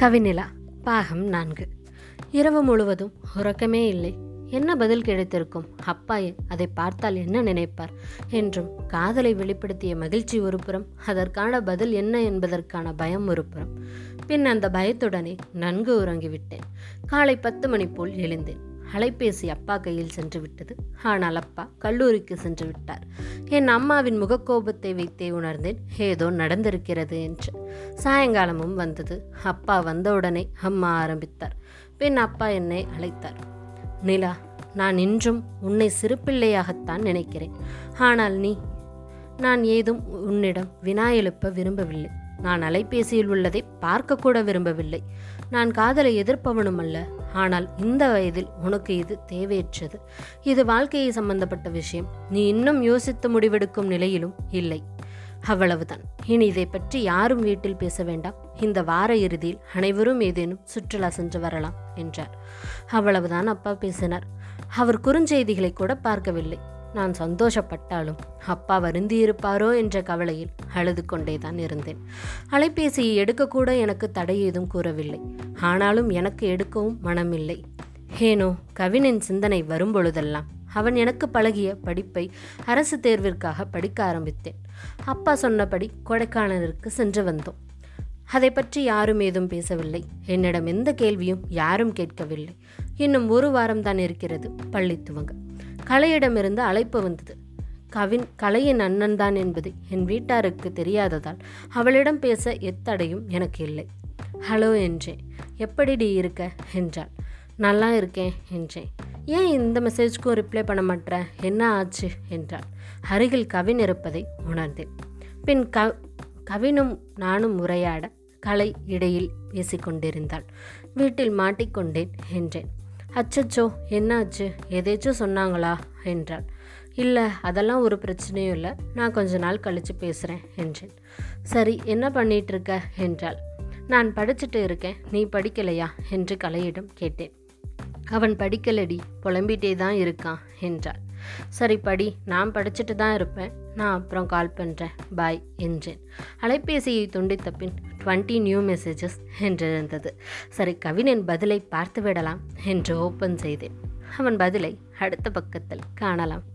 கவிநிலா பாகம் நான்கு. இரவு முழுவதும் உறக்கமே இல்லை. என்ன பதில் கிடைத்திருக்கும்? அப்பாயே அதை பார்த்தால் என்ன நினைப்பார்? என்றும் காதலை வெளிப்படுத்திய மகிழ்ச்சி ஒருபுறம் அதற்கான பதில் என்ன என்பதற்கான பயம் ஒருபுறம் பின் அந்த பயத்துடனே நன்கு உறங்கிவிட்டேன். காலை பத்து மணி போல் எழுந்தேன். அலைபேசி அப்பா கையில் சென்று விட்டது. ஆனால் அப்பா கல்லூரிக்கு சென்று விட்டார். என் அம்மாவின் முகக்கோபத்தை வைத்தே உணர்ந்தேன். ஏதோ நடந்திருக்கிறது என்று. சாயங்காலமும் வந்தது. அப்பா வந்தவுடனே அம்மா ஆரம்பித்தார். பின் அப்பா என்னை அழைத்தார். நிலா நான் இன்றும் உன்னை சிறுபிள்ளையாகத்தான் நினைக்கிறேன். ஆனால் நீ நான் ஏதும் உன்னிடம் வினா எழுப்ப விரும்பவில்லை. நான் அலைபேசியில் உள்ளதை பார்க்கக்கூட விரும்பவில்லை. நான் காதலை எதிர்ப்பவனும் அல்ல. ஆனால் இந்த வயதில் உனக்கு இது தேவையற்றது. இது வாழ்க்கையை சம்பந்தப்பட்ட விஷயம். நீ இன்னும் யோசித்து முடிவெடுக்கும் நிலையிலும் இல்லை. அவ்வளவுதான். இனி இதை பற்றி யாரும் வீட்டில் பேச வேண்டாம். இந்த வார இறுதியில் அனைவரும் ஏதேனும் சுற்றுலா சென்று வரலாம் என்றார். அவ்வளவுதான் அப்பா பேசினார். அவர் குறுஞ்செய்திகளை கூட பார்க்கவில்லை. நான் சந்தோஷப்பட்டாலும் அப்பா வருந்தியிருப்பாரோ என்ற கவலையில் அழுது கொண்டேதான் இருந்தேன். அலைபேசியை எடுக்கக்கூட எனக்கு தடை ஏதும் கூறவில்லை. ஆனாலும் எனக்கு எடுக்கவும் மனமில்லை. ஏனோ கவினின் சிந்தனை வரும்பொழுதெல்லாம் அவன் எனக்கு பழகிய படிப்பை அரசு தேர்விற்காக படிக்க ஆரம்பித்தேன். அப்பா சொன்னபடி கொடைக்கானலுக்கு சென்று வந்தோம். அதை பற்றி யாரும் ஏதும் பேசவில்லை. என்னிடம் எந்த கேள்வியும் யாரும் கேட்கவில்லை. இன்னும் ஒரு வாரம் தான் இருக்கிறது பள்ளி துவங்க. கலையிடமிருந்து அழைப்பு வந்தது. கவின் கலையின் அண்ணன் தான் என்பது என் வீட்டாருக்கு தெரியாததால் அவளிடம் பேச எத்தடையும் எனக்கு இல்லை. ஹலோ என்றேன். எப்படிடி இருக்க? என்றாள். நல்லா இருக்கேன் என்றேன். ஏன் இந்த மெசேஜ்க்கும் ரிப்ளை பண்ண மாட்டேற என்ன ஆச்சு? என்றாள். அருகில் கவின் இருப்பதை உணர்ந்தேன். பின் க கவினும் நானும் உரையாட கலை இடையில் பேசிக்கொண்டிருந்தாள். வீட்டில் மாட்டிக்கொண்டேன் என்றேன். அச்சச்சோ என்னாச்சு? எதேச்சும் சொன்னாங்களா? என்றாள். இல்லை அதெல்லாம் ஒரு பிரச்சனையும் இல்லை. நான் கொஞ்ச நாள் கழித்து பேசுகிறேன் என்றேன். சரி என்ன பண்ணிட்டு இருக்க என்றாள். நான் படிச்சுட்டு இருக்கேன் நீ படிக்கலையா? என்று கலையிடம் கேட்டேன். அவன் படிக்கலடி புலம்பிட்டே தான் இருக்கான் என்றாள். சரி படி. நான் படிச்சுட்டு தான் இருப்பேன். நான் அப்புறம் கால் பண்ணுறேன் பாய் என்றேன். அலைபேசியை துண்டித்த பின் டுவெண்ட்டி நியூ மெசேஜஸ் என்றிருந்தது. சரி கவினின் பதிலை பார்த்து விடலாம் என்று ஓப்பன் செய்தேன். அவன் பதிலை அடுத்த பக்கத்தில் காணலாம்.